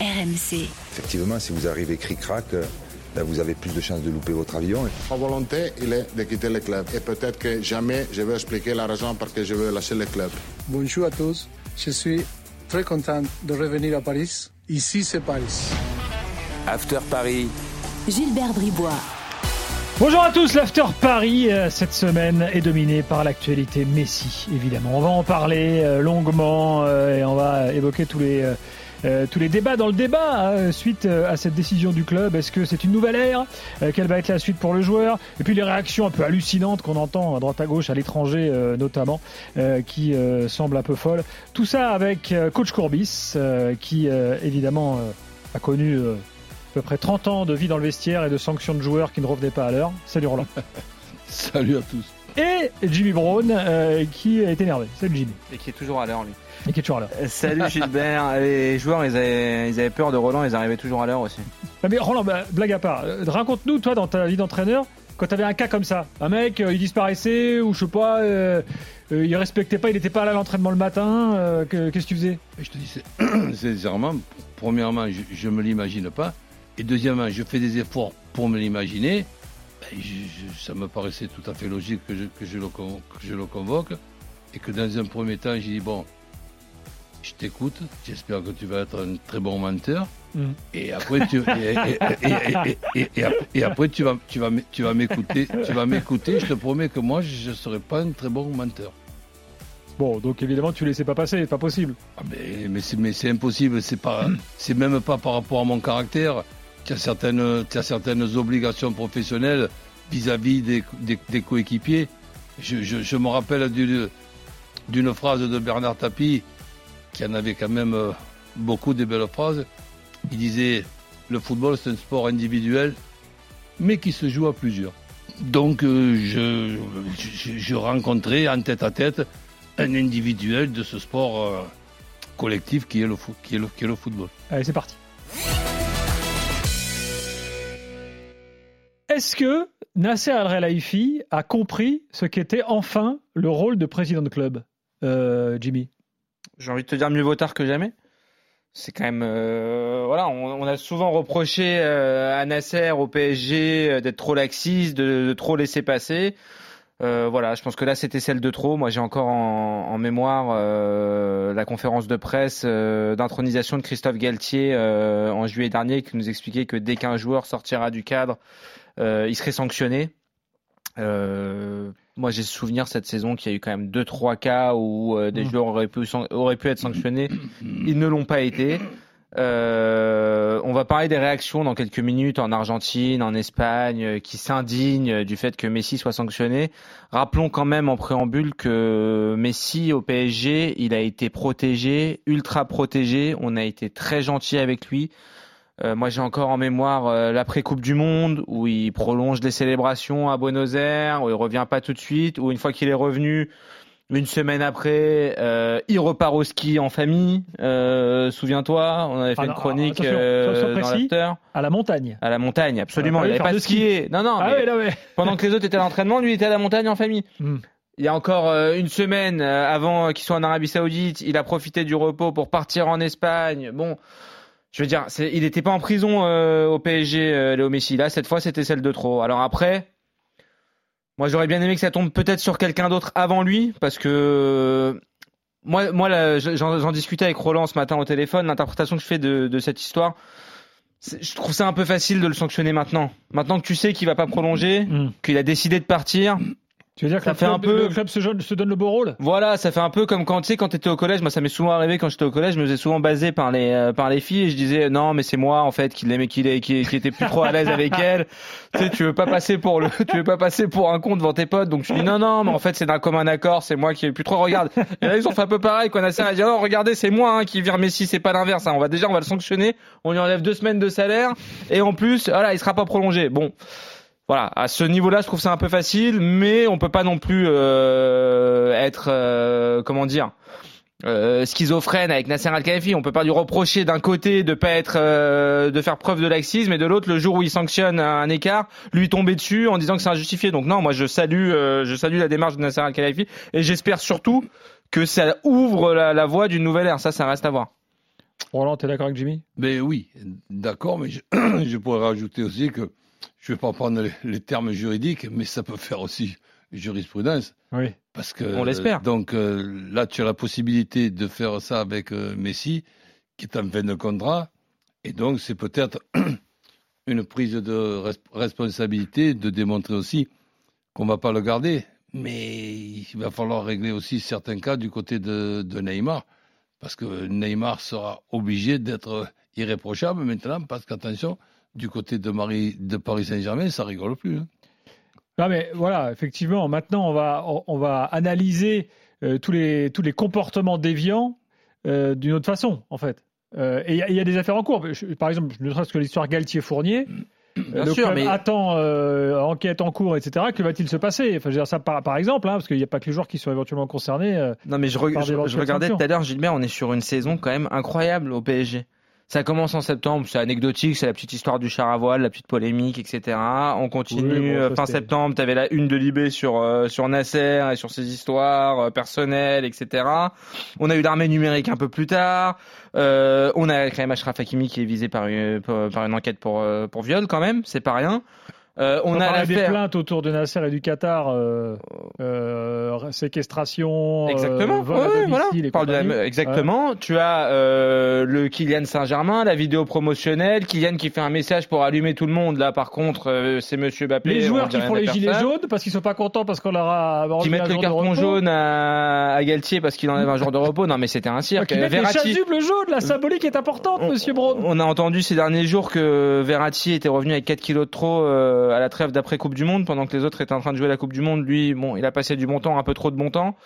RMC. Effectivement, si vous arrivez cric-crac, euh, ben, vous avez plus de chances de louper votre avion. Ma volonté, il est de quitter le club. Et peut-être que jamais je vais expliquer la raison pour laquelle je veux lâcher le club. Bonjour à tous. Je suis très content de revenir à Paris. Ici, c'est Paris. After Paris. Gilbert Bribois. Bonjour à tous, l'After Paris euh, cette semaine est dominé par l'actualité Messi, évidemment. On va en parler euh, longuement et on va évoquer tous les euh, tous les débats dans le débat hein, suite euh, à cette décision du club. Est-ce que c'est une nouvelle ère euh, Quelle va être la suite pour le joueur? Et puis les réactions un peu hallucinantes qu'on entend à droite à gauche, à l'étranger notamment, qui semblent un peu folles. Tout ça avec coach Courbis, qui évidemment a connu à peu près 30 ans de vie dans le vestiaire et de sanctions de joueurs qui ne revenaient pas à l'heure. Salut Roland. Salut à tous. Et Jimmy Brown qui est énervé. Salut Jimmy. Et qui est toujours à l'heure lui. Et qui est toujours à l'heure. Salut Gilbert. Les joueurs, ils avaient, ils avaient peur de Roland, ils arrivaient toujours à l'heure aussi. mais Roland, bah, blague à part, euh, raconte-nous, toi, dans ta vie d'entraîneur, quand tu avais un cas comme ça, un mec, euh, il disparaissait, ou je sais pas, euh, il respectait pas, il n'était pas là à l'entraînement le matin, qu'est-ce que tu faisais? Je te dis, sincèrement, premièrement, je, ne me l'imagine pas, et deuxièmement, je fais des efforts pour me l'imaginer. Ben, ça me paraissait tout à fait logique que je, que je, le, que je le convoque, et que dans un premier temps, j'ai dit, bon, je t'écoute, j'espère que tu vas être un très bon menteur. Mm. Et après tu et, après tu vas tu vas tu vas m'écouter, tu vas m'écouter, je te promets que moi je ne serai pas un très bon menteur. Bon, donc évidemment tu laissais pas passer, c'est pas possible. Ah mais mais c'est impossible, c'est pas c'est même pas par rapport à mon caractère. Tu as certaines certaines obligations professionnelles vis-à-vis des, des, coéquipiers. Je, me rappelle d'une phrase de Bernard Tapie qui en avait quand même euh, beaucoup de belles phrases. Il disait le football c'est un sport individuel, mais qui se joue à plusieurs. Donc euh, je, rencontrais en tête à tête un individuel de ce sport euh, collectif qui est le football. Allez, c'est parti. Est-ce que Nasser Al-Relaifi a compris ce qu'était enfin le rôle de président de club, Jimmy? J'ai envie de te dire mieux vaut tard que jamais. C'est quand même euh, voilà, on, a souvent reproché euh, à Nasser au PSG euh, d'être trop laxiste, de, trop laisser passer. voilà, je pense que là c'était celle de trop. Moi j'ai encore en, mémoire la conférence de presse d'intronisation de Christophe Galtier en juillet dernier qui nous expliquait que dès qu'un joueur sortira du cadre, il serait sanctionné. Euh, moi, j'ai souvenir cette saison qu'il y a eu quand même deux trois cas où euh, des mmh. joueurs auraient pu, auraient pu être sanctionnés. Ils ne l'ont pas été. Euh, on va parler des réactions dans quelques minutes en Argentine, en Espagne, euh, qui s'indignent du fait que Messi soit sanctionné. Rappelons quand même en préambule que Messi au PSG, il a été protégé, ultra protégé. On a été très gentil avec lui. Euh, moi, j'ai encore en mémoire euh, l'après-Coupe du Monde, où il prolonge les célébrations à Buenos Aires, où il revient pas tout de suite, où une fois qu'il est revenu, une semaine après, euh, il repart au ski en famille. Souviens-toi, on avait fait une chronique dans À la montagne. À la montagne, absolument. Il n'avait pas skié. Non, non. Ah pendant que les autres étaient à l'entraînement, lui était à la montagne en famille. Hmm. Il y a encore une semaine avant qu'il soit en Arabie Saoudite, il a profité du repos pour partir en Espagne. Bon, je veux dire, il n'était pas en prison euh, au PSG, euh, Léo Messi. Là, cette fois, c'était celle de trop. Alors après, moi, j'aurais bien aimé que ça tombe peut-être sur quelqu'un d'autre avant lui, parce que moi, moi, j'en discutais avec Roland ce matin au téléphone. L'interprétation que je fais de, cette histoire, je trouve ça un peu facile de le sanctionner maintenant. Maintenant que tu sais qu'il va pas prolonger, mm. qu'il a décidé de partir, tu veux dire que ça fait un peu... le club se, se, donne le beau rôle? Voilà, ça fait un peu comme quand tu sais quand t'étais au collège. Moi, ça m'est souvent arrivé quand j'étais au collège. Je me faisais souvent baser par les euh, par les filles et je disais non, mais c'est moi en fait qui l'aimait, qui, qui, qui était plus trop à l'aise avec elle. tu sais, tu veux pas passer pour le, tu veux pas passer pour un con devant tes potes. Donc je dis non, non, mais en fait c'est d'un commun accord. C'est moi qui ai plus trop. Regarde. Et là ils ont fait un peu pareil. Nasser a dit non, regardez, c'est moi hein, qui vire Messi, c'est pas l'inverse. Hein. On va déjà, on va le sanctionner. On lui enlève deux semaines de salaire et en plus, voilà, il sera pas prolongé. Bon voilà, à ce niveau-là, je trouve ça un peu facile, mais on peut pas non plus euh, être, euh, comment dire, euh, schizophrène avec Nasser Al-Khelaifi. On peut pas lui reprocher d'un côté de pas être, de faire preuve de laxisme, et de l'autre, le jour où il sanctionne un écart, lui tomber dessus en disant que c'est injustifié. Donc non, moi je salue, je salue la démarche de Nasser Al-Khelaifi, et j'espère surtout que ça ouvre la, la voie d'une nouvelle ère. Ça, ça reste à voir. Roland, tu es d'accord avec Jimmy? Mais ben oui, d'accord, mais je, je, pourrais rajouter aussi que je ne vais pas prendre les, les, termes juridiques, mais ça peut faire aussi jurisprudence. Oui. Parce que, On l'espère. Donc euh, là, tu as la possibilité de faire ça avec euh, Messi, qui est en fin de contrat, et donc c'est peut-être une prise de res responsabilité de démontrer aussi qu'on ne va pas le garder. Mais il va falloir régler aussi certains cas du côté de, de Neymar parce que Neymar sera obligé d'être irréprochable maintenant, parce qu'attention, du côté de, Marie, de Paris Saint-Germain, ça rigole plus. Hein. Non mais voilà, effectivement, maintenant on va, on va analyser euh, tous, les, tous les comportements déviants euh, d'une autre façon, en fait. Euh, et il y, y, a des affaires en cours. Je, par exemple, ne serait-ce que l'histoire Galtier-Fournier. Bien le sûr, club mais- attend euh, enquête en cours, etc. Que va-t-il se passer? Enfin, je veux dire ça par, par exemple, hein, parce qu'il n'y a pas que les joueurs qui sont éventuellement concernés. euh, Non, mais je, re- je- je regardais tout à l'heure, Gilbert, on est sur une saison quand même incroyable au PSG. Ça commence en septembre, c'est anecdotique, c'est la petite histoire du char à voile, la petite polémique, etc. On continue, Oui, bon, ça, fin septembre, tu avais la une de Libé sur, euh, sur Nasser et sur ses histoires euh, personnelles, etc. On a eu l'armée numérique un peu plus tard. Euh, on a quand même Ashraf Hakimi qui est visé par une, par par une enquête pour, euh, pour viol quand même, c'est pas rien. Euh, on on a des plaintes autour de Nasser et du Qatar, euh, euh, séquestration, euh, Exactement. vol Ouais, voilà. et parle de la- exactement. Tu as euh, le Kylian Saint-Germain, la vidéo promotionnelle, Kylian qui fait un message pour allumer tout le monde. Là, par contre, euh, c'est Monsieur Mbappé. Les joueurs qui font les gilets jaunes parce qu'ils sont pas contents parce qu'on leur a Qui mettent le carton jaune à, à Galtier parce qu'il enlève un jour de repos. Non, mais c'était un Ah, cirque. Les Verratti, chasubles jaunes, la symbolique est importante, on- Monsieur Braun. on a entendu ces derniers jours que Verratti était revenu avec 4 kilos de trop euh, à la trêve d'après Coupe du Monde, pendant que les autres étaient en train de jouer la Coupe du Monde. Lui, bon, il a passé du bon temps, un peu trop de bon temps.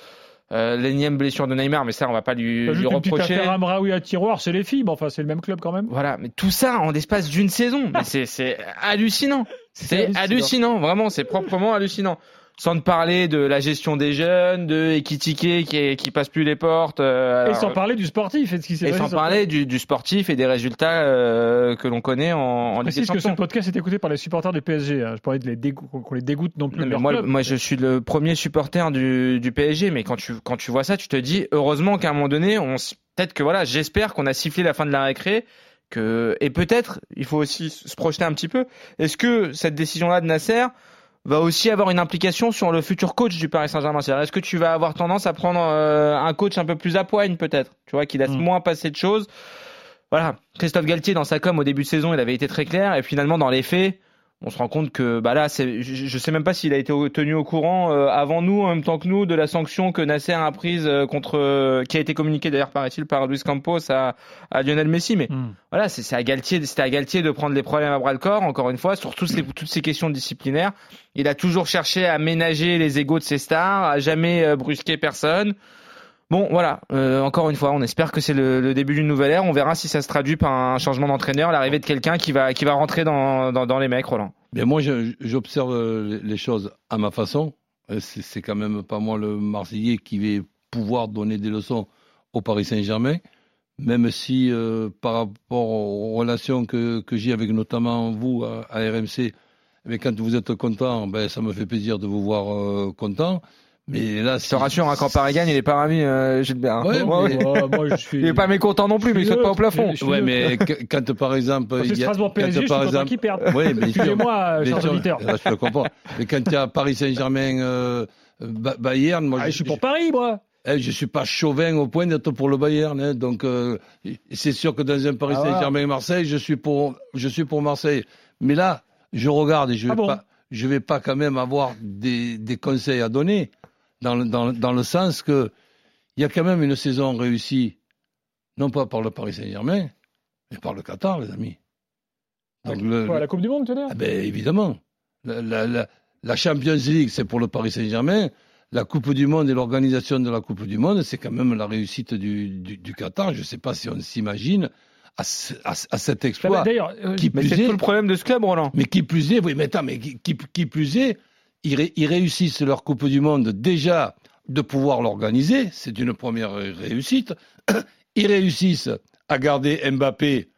Euh, L'énième blessure de Neymar, mais ça, on va pas lui, lui Ajoute une reprocher. affaire Amraoui à tiroir, c'est les filles, mais enfin c'est le même club quand même. Voilà, mais tout ça en l'espace d'une saison, mais c'est c'est hallucinant. C'est hallucinant. hallucinant, vraiment, c'est proprement hallucinant. Sans te parler de la gestion des jeunes, de Ekitike qui qui passe plus les portes. euh, Et alors, sans parler du sportif et de ce qui s'est et passé sans sur le parler du, du sportif et des résultats euh, que l'on connaît en, en Ligue des que ce podcast est écouté par les supporters du PSG. hein. Je parlais de les qu'on les dégoûte non plus Non, de mais leur moi, club. moi, je suis le premier supporter du, du PSG, mais quand tu, quand tu vois ça, tu te dis, heureusement qu'à un moment donné, on, peut-être que voilà, j'espère qu'on a sifflé la fin de la récré, que, et peut-être, il faut aussi se projeter un petit peu. Est-ce que cette décision-là de Nasser va aussi avoir une implication sur le futur coach du Paris Saint-Germain C'est-à-dire, est-ce que tu vas avoir tendance à prendre euh, un coach un peu plus à poigne, peut-être? Tu vois, qui laisse Mm. moins passer de choses. Voilà, Christophe Galtier dans sa com au début de saison, il avait été très clair, et finalement dans les faits, on se rend compte que bah là, je, je sais même pas s'il a été tenu au courant euh, avant nous, en même temps que nous, de la sanction que Nasser a prise euh, contre, euh, qui a été communiquée d'ailleurs paraît-il par Luis Campos à, à Lionel Messi. Mais Hmm. voilà, c'est, à Galtier, c'était à Galtier de prendre les problèmes à bras le corps. Encore une fois, sur tous ces, toutes ces questions disciplinaires, il a toujours cherché à ménager les égaux de ses stars, à jamais euh, brusquer personne. Bon, voilà. Euh, encore une fois, on espère que c'est le, début d'une nouvelle ère. On verra si ça se traduit par un changement d'entraîneur, l'arrivée de quelqu'un qui va qui va rentrer dans, dans, les mecs, Roland. Bien, moi, j'observe euh, les choses à ma façon. Euh, C'est quand même pas moi le Marseillais qui vais pouvoir donner des leçons au Paris Saint-Germain, même si par rapport aux relations que, que j'ai avec notamment vous à, RMC, mais quand vous êtes content, ben, ça me fait plaisir de vous voir content. Mais là, Je te rassure, hein, quand Paris gagne, il est pas ravi, euh, Gilbert. Ouais, Moi, mais- oui. Ouais, moi, je suis. Il est pas mécontent non plus, mais il saute pas au plafond. Je Ouais, mais quand par exemple, il y a- Strasbourg quand, PSG, je suis par exemple- qu'ils perdent. Oui, sûr. Excusez-moi, Bien chers sûr, auditeurs. là, je le comprends. Mais quand il y a Paris Saint-Germain, euh, Ba- Bayern, moi, Ah, je suis pour Paris, moi. Eh, je suis pas chauvin au point d'être pour le Bayern, hein, donc euh, c'est sûr que dans un Paris Ah, voilà. Saint-Germain-Marseille, je suis pour, je suis pour Marseille. Mais là, je regarde et je vais Ah bon pas, je vais pas quand même avoir des, des conseils à donner dans, le- dans, dans le sens que il y a quand même une saison réussie, non pas par le Paris Saint-Germain, mais par le Qatar, les amis. Donc le- Quoi, la Coupe du Monde, tu veux dire? Ah ben, évidemment. La, la, la, la Champions League, c'est pour le Paris Saint-Germain. La Coupe du Monde et l'organisation de la Coupe du Monde, c'est quand même la réussite du, du, du Qatar. Je ne sais pas si on s'imagine à, ce- à, à cet exploit. D'ailleurs, euh, Mais c'est est, tout le problème de ce club, Roland. mais qui plus est, oui, mais attends, mais qui, qui, qui plus est, ils, ré- ils réussissent leur Coupe du Monde déjà de pouvoir l'organiser, c'est une première réussite. Ils réussissent à garder Mbappé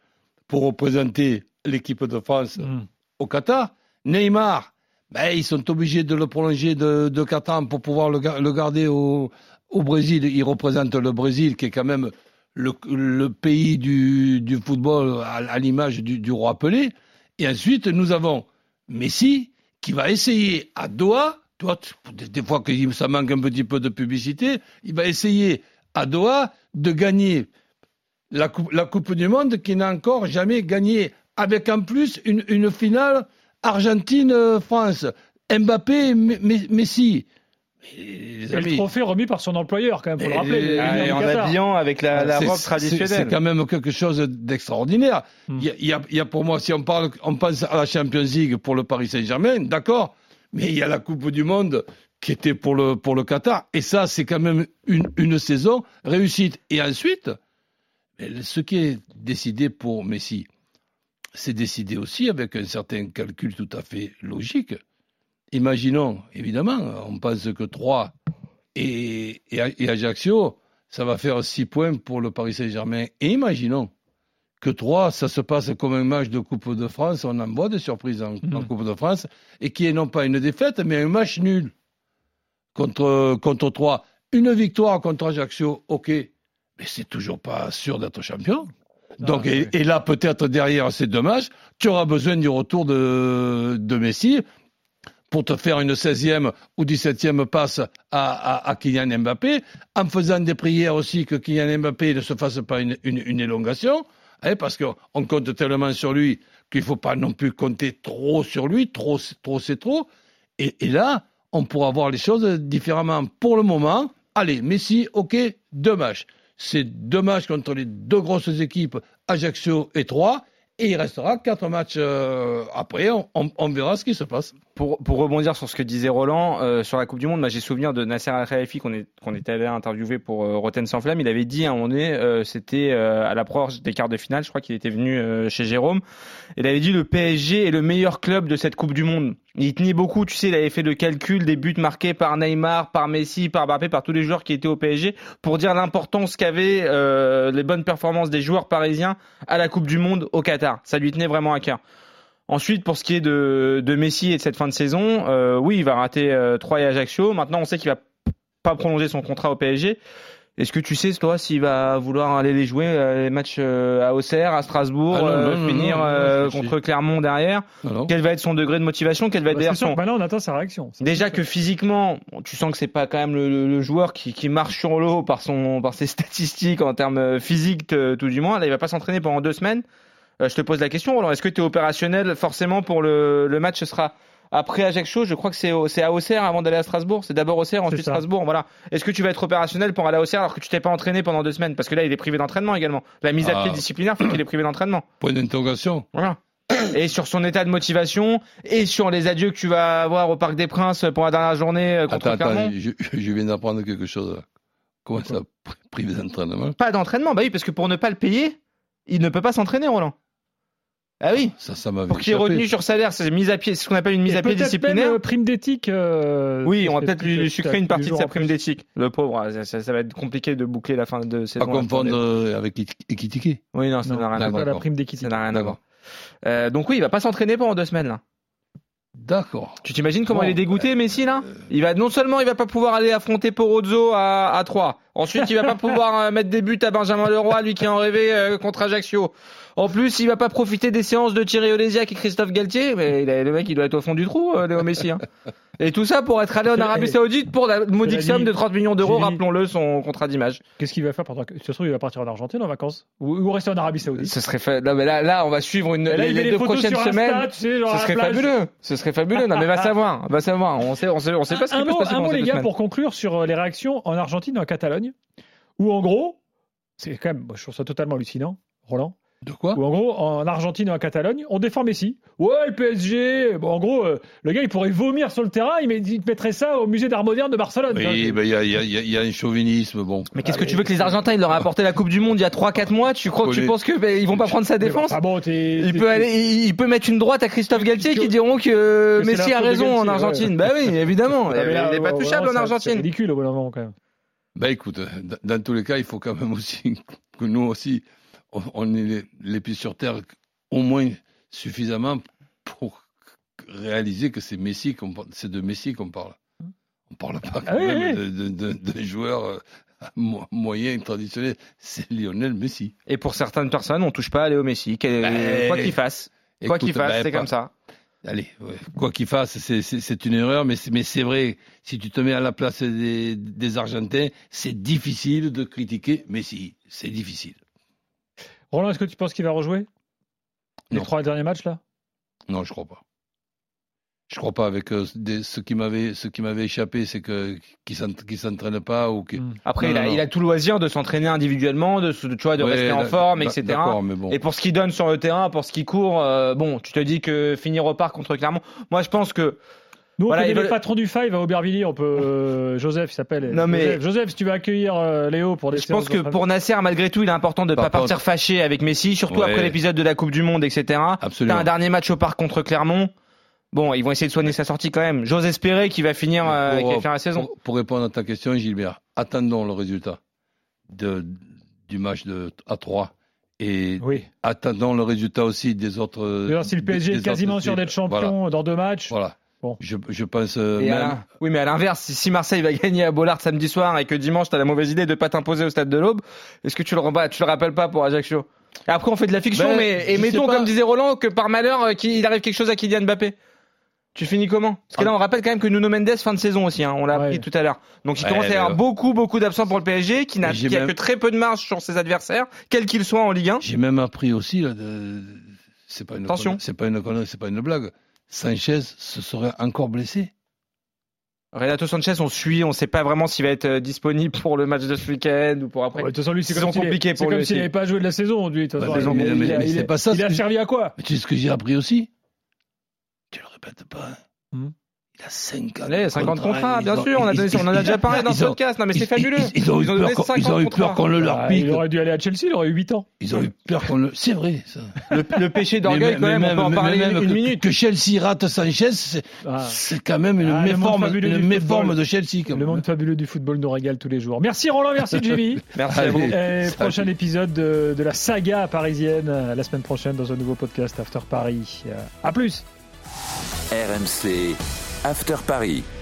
pour représenter l'équipe de France hmm. au Qatar. Neymar, ben, ils sont obligés de le prolonger de, de 4 ans pour pouvoir le, ga- le garder au, au Brésil. Il représente le Brésil, qui est quand même le, le pays du, du football à, à l'image du, du roi Pelé. Et ensuite, nous avons Messi qui va essayer à Doha, des, fois que ça manque un petit peu de publicité, il va essayer à Doha de gagner la coupe, du Monde qui n'a encore jamais gagné, avec en plus une, finale Argentine-France. Mbappé, Messi. Et le trophée remis par son employeur, quand même, faut le Et- rappeler. et- en habillant avec la, robe traditionnelle. C'est quand même quelque chose d'extraordinaire. Hmm. Il y, a- y a, il y a pour moi, si on parle, on pense à la Champions League pour le Paris Saint-Germain, d'accord, mais il y a la Coupe du Monde qui était pour le, pour le Qatar. Et ça, c'est quand même une, une saison réussite. Et ensuite, ce qui est décidé pour Messi, c'est décidé aussi avec un certain calcul tout à fait logique. Imaginons, évidemment, on pense que 3 et, et, et Ajaccio, ça va faire 6 points pour le Paris Saint-Germain. Et imaginons que 3, ça se passe comme un match de Coupe de France, on en voit des surprises en, en Mhm. Coupe de France, et qui est non pas une défaite, mais un match nul contre, contre 3. Une victoire contre Ajaccio, ok, mais c'est toujours pas sûr d'être champion. Donc, Ah, et, oui. et là, peut-être derrière ces deux matchs, tu auras besoin du retour de, de Messi pour te faire une 16e ou 17e passe à, Kylian Mbappé, en faisant des prières aussi que Kylian Mbappé ne se fasse pas une, élongation, hein, parce qu'on compte tellement sur lui qu'il ne faut pas non plus compter trop sur lui, trop, c'est- trop c'est trop. Et, et là, on pourra voir les choses différemment. Pour le moment, allez, Messi, ok, deux matchs. C'est deux matchs contre les deux grosses équipes, Ajaccio et Troyes. Et il restera quatre matchs euh, après. On, on- verra ce qui se passe. Pour, pour rebondir sur ce que disait Roland euh, sur la Coupe du Monde, moi j'ai souvenir de Nasser Al Khelaifi qu'on est- qu'on était allé interviewer pour euh, Rotten sans flamme. Il avait dit à un moment donné, euh, c'était euh, à l'approche des quarts de finale, je crois qu'il était venu euh, chez Jérôme. Il avait dit le PSG est le meilleur club de cette Coupe du Monde. Il tenait beaucoup, tu sais, il avait fait le calcul des buts marqués par Neymar, par Messi, par Mbappé, par tous les joueurs qui étaient au PSG pour dire l'importance qu'avaient euh, les bonnes performances des joueurs parisiens à la Coupe du Monde au Qatar. Ça lui tenait vraiment à cœur. Ensuite, pour ce qui est de, Messi et de cette fin de saison, euh, oui, il va rater euh, 3 et Ajaccio. Maintenant, on sait qu'il va pas prolonger son contrat au PSG. Est-ce que tu sais, toi, s'il va vouloir aller les jouer, euh, les matchs euh, à Auxerre, à Strasbourg, Ah non, euh, non, finir non, euh, contre Clermont derrière Alors, Quel va être son degré de motivation? Quel va être Bah, son... maintenant, on attend sa réaction. Déjà que physiquement, tu sens que c'est pas quand même le, le- le joueur qui, qui marche sur l'eau par son par ses statistiques en termes physiques tout du moins. Là, il va pas s'entraîner pendant deux semaines. Euh, je te pose la question, Roland. Est-ce que tu es opérationnel forcément pour le, le match? Ce sera après Ajaccio. Je crois que c'est à Auxerre avant d'aller à Strasbourg. C'est d'abord Auxerre, ensuite. Strasbourg. Voilà. Est-ce que tu vas être opérationnel pour aller à Auxerre alors que tu t'es pas entraîné pendant deux semaines? Parce que là, il est privé d'entraînement également. La mise à Ah. pied disciplinaire fait qu'il est privé d'entraînement. point d'interrogation. Voilà. Et sur son état de motivation et sur les adieux que tu vas avoir au Parc des Princes pour la dernière journée euh, contre Attends, attends, je, je viens d'apprendre quelque chose. Comment ça, privé d'entraînement? Pas d'entraînement, bah oui, parce que pour ne pas le payer, il ne peut pas s'entraîner, Roland. Ah oui. Ça, ça m'avait Pour qu'il ait échappé. retenu sur salaire, c'est mise à pied, c'est ce qu'on appelle une mise Et à pied disciplinaire. même, euh, prime d'éthique. euh, Oui, on va peut-être lui, lui sucrer une partie de sa prime d'éthique. Le pauvre, ah, ça, ça- ça va être compliqué de boucler la fin de Pas saison. confondre euh, avec Ekitike. Oui, non, ça Non, n'a rien à c'est voir. pas la prime d'équité. Ça n'a rien à voir. Euh, donc oui, il va pas s'entraîner pendant deux semaines là. D'accord. Tu t'imagines comment Bon, il est dégoûté, Messi là? Il va non seulement il va pas pouvoir aller affronter Porozzo à, à 3. Ensuite, il va pas pouvoir euh, mettre des buts à Benjamin Leroy, lui qui en rêvait euh, contre Ajaccio. En plus, il va pas profiter des séances de Thierry Olésiac et Christophe Galtier. Mais le mec, il doit être au fond du trou, euh, Léo Messi. hein. Et tout ça pour être allé en Arabie Saoudite pour la modique somme de 30 millions d'euros, rappelons-le, son contrat d'image. Qu'est-ce qu'il va faire pendant que. Toute façon, il va partir en Argentine en vacances? Ou, ou rester en Arabie Saoudite? Ce serait mais là, là, on va suivre une, là, les, les les deux prochaines Insta, semaines. tu sais, genre à Ce serait fabuleux. Ce serait fabuleux. Non, mais va savoir. Va savoir. On sait, on sait, on sait pas ce qui peut se passer un mot, les gars, pour conclure sur les réactions en Argentine et en Catalogne, où en gros, c'est quand même, moi, je trouve ça totalement hallucinant, Roland, De quoi? Où en gros, en Argentine et en Catalogne, on défend Messi. Ouais, le PSG, bon, en gros, euh, le gars, il pourrait vomir sur le terrain, il, met- il mettrait ça au musée d'art moderne de Barcelone. Oui, ben, il y, a, il y, a, il y a- il y a un chauvinisme. Bon. Mais qu'est-ce que tu veux que les Argentins ils leur aient apporté la Coupe du Monde il y a 3-4 mois? Tu crois que tu penses que ben, ils vont pas prendre sa défense? Ah bon, t'es- Il peut aller, il, il peut mettre une droite à Christophe Galtier qui diront que Messi a raison en Argentine. ouais. Bah oui, évidemment. Mais là, il est pas touchable en ça- C'est Argentine. ridicule au bout d'un moment quand même. Ben écoute, dans, tous les cas, il faut quand même aussi que nous aussi, on, ait les, pieds sur terre au moins suffisamment pour réaliser que c'est Messi qu'on parle- c'est de Messi qu'on parle. On parle pas quand Ah oui, même oui. de- de- de- d'un joueur euh, mo- moyen traditionnel, c'est Lionel Messi. Et pour certaines personnes, on touche pas à Léo Messi. Ben, quoi qu'il fasse. Quoi Écoute, qu'il fasse, ben, c'est comme ça. Allez, ouais, quoi qu'il fasse, c'est- une erreur, mais c'est mais c'est vrai. Si tu te mets à la place des, des Argentins, c'est difficile de critiquer Messi. C'est difficile. Roland, est-ce que tu penses qu'il va rejouer? Les Non. trois derniers matchs là? Non, je crois pas. Je crois pas avec euh, des- ce qui m'avait ce qui m'avait échappé, c'est que qui s'entraîne pas ou qui. Mm. Après, Non, il, a, non, non. il a tout loisir de s'entraîner individuellement, de, tu vois, de Ouais, rester en forme, etc. D'accord, mais bon. Et pour ce qu'il donne sur le terrain, pour ce qu'il court, euh, bon, tu te dis que finir au parc contre Clermont. Moi, je pense que Nous, on Voilà, connaît veulent- patron du Five à Aubervilliers. On peut. euh, Joseph, il s'appelle. Non, mais- Joseph, Joseph, si tu veux accueillir euh, Léo pour des je pense que pour Nasser, malgré tout, il est important de ne pas partir fâché avec Messi, surtout Ouais. après l'épisode de la Coupe du Monde, etc. T'as Absolument. un dernier match au parc contre Clermont. Bon, ils vont essayer de soigner sa sortie quand même. J'ose espérer qu'il va finir, euh, qu'il va finir la saison. Pour, pour répondre à ta question, Gilbert, attendons le résultat de, du match de, à 3 et Oui. attendons le résultat aussi des autres. D'ailleurs, si le PSG des est quasiment autres sûr d'être champion dans deux matchs, Voilà. Bon. Je, je pense euh, même. à- oui, mais à l'inverse, si, si Marseille va gagner à Bollard samedi soir et que dimanche t'as la mauvaise idée de pas t'imposer au stade de l'Aube, est-ce que tu le, tu le rappelles pas pour Ajaccio? Et après, on fait de la fiction, Ben, mais et mettons, comme disait Roland, que par malheur, euh, qu'il arrive quelque chose à Kylian Mbappé. Tu finis comment? Parce que là, on rappelle quand même que Nuno Mendes fin de saison aussi, hein, on l'a Ouais. appris tout à l'heure. Donc il Ouais, commence à y mais avoir ouais. beaucoup, beaucoup d'absents pour le PSG, qui n'a Mais même- que très peu de marge sur ses adversaires, quels qu'ils soient en Ligue 1. J'ai même appris aussi, là, de- c'est pas une Attention. connerie- c'est pas une connerie, c'est pas une blague. Sanchez se serait encore blessé. Renato Sanchez, on suit, on sait pas vraiment s'il va être euh, disponible pour le match de ce week-end ou pour après. Ouais, de toute façon, lui, c'est comme s'il est- compliquée c'est pour comme lui s'il n'avait pas joué de la saison, lui. de toute Ouais, façon. mais- Il- mais- il a- mais il c'est a- pas ça, Il a servi à quoi? Mais tu sais ce que j'ai appris aussi? Répètes pas. Hmm. Il a 50 Allez, 50 contrats, bien ont- sûr, on, a ils- donné, on en a ils- déjà parlé dans ce podcast. Non, mais c'est fabuleux. Ils, ils ont eu peur, qu'on- ils 50 ont eu contrats. peur qu'on le leur Ah, pique. Il aurait dû aller à Chelsea, il aurait eu 8 ans. Ils ont eu peur qu'on le. C'est vrai, ça. Le, le péché d'orgueil, quand même, on peut en parler même une, que, minute. Que Chelsea rate Sanchez, c'est Ah. c'est quand même une Ah, méforme, une de Chelsea. Quand Le monde fabuleux du football nous régale tous les jours. Merci Roland, merci Jimmy. Merci à vous. Et prochain épisode de, de la saga parisienne euh, la semaine prochaine dans un nouveau podcast After Paris. Euh, À plus. RMC After Paris.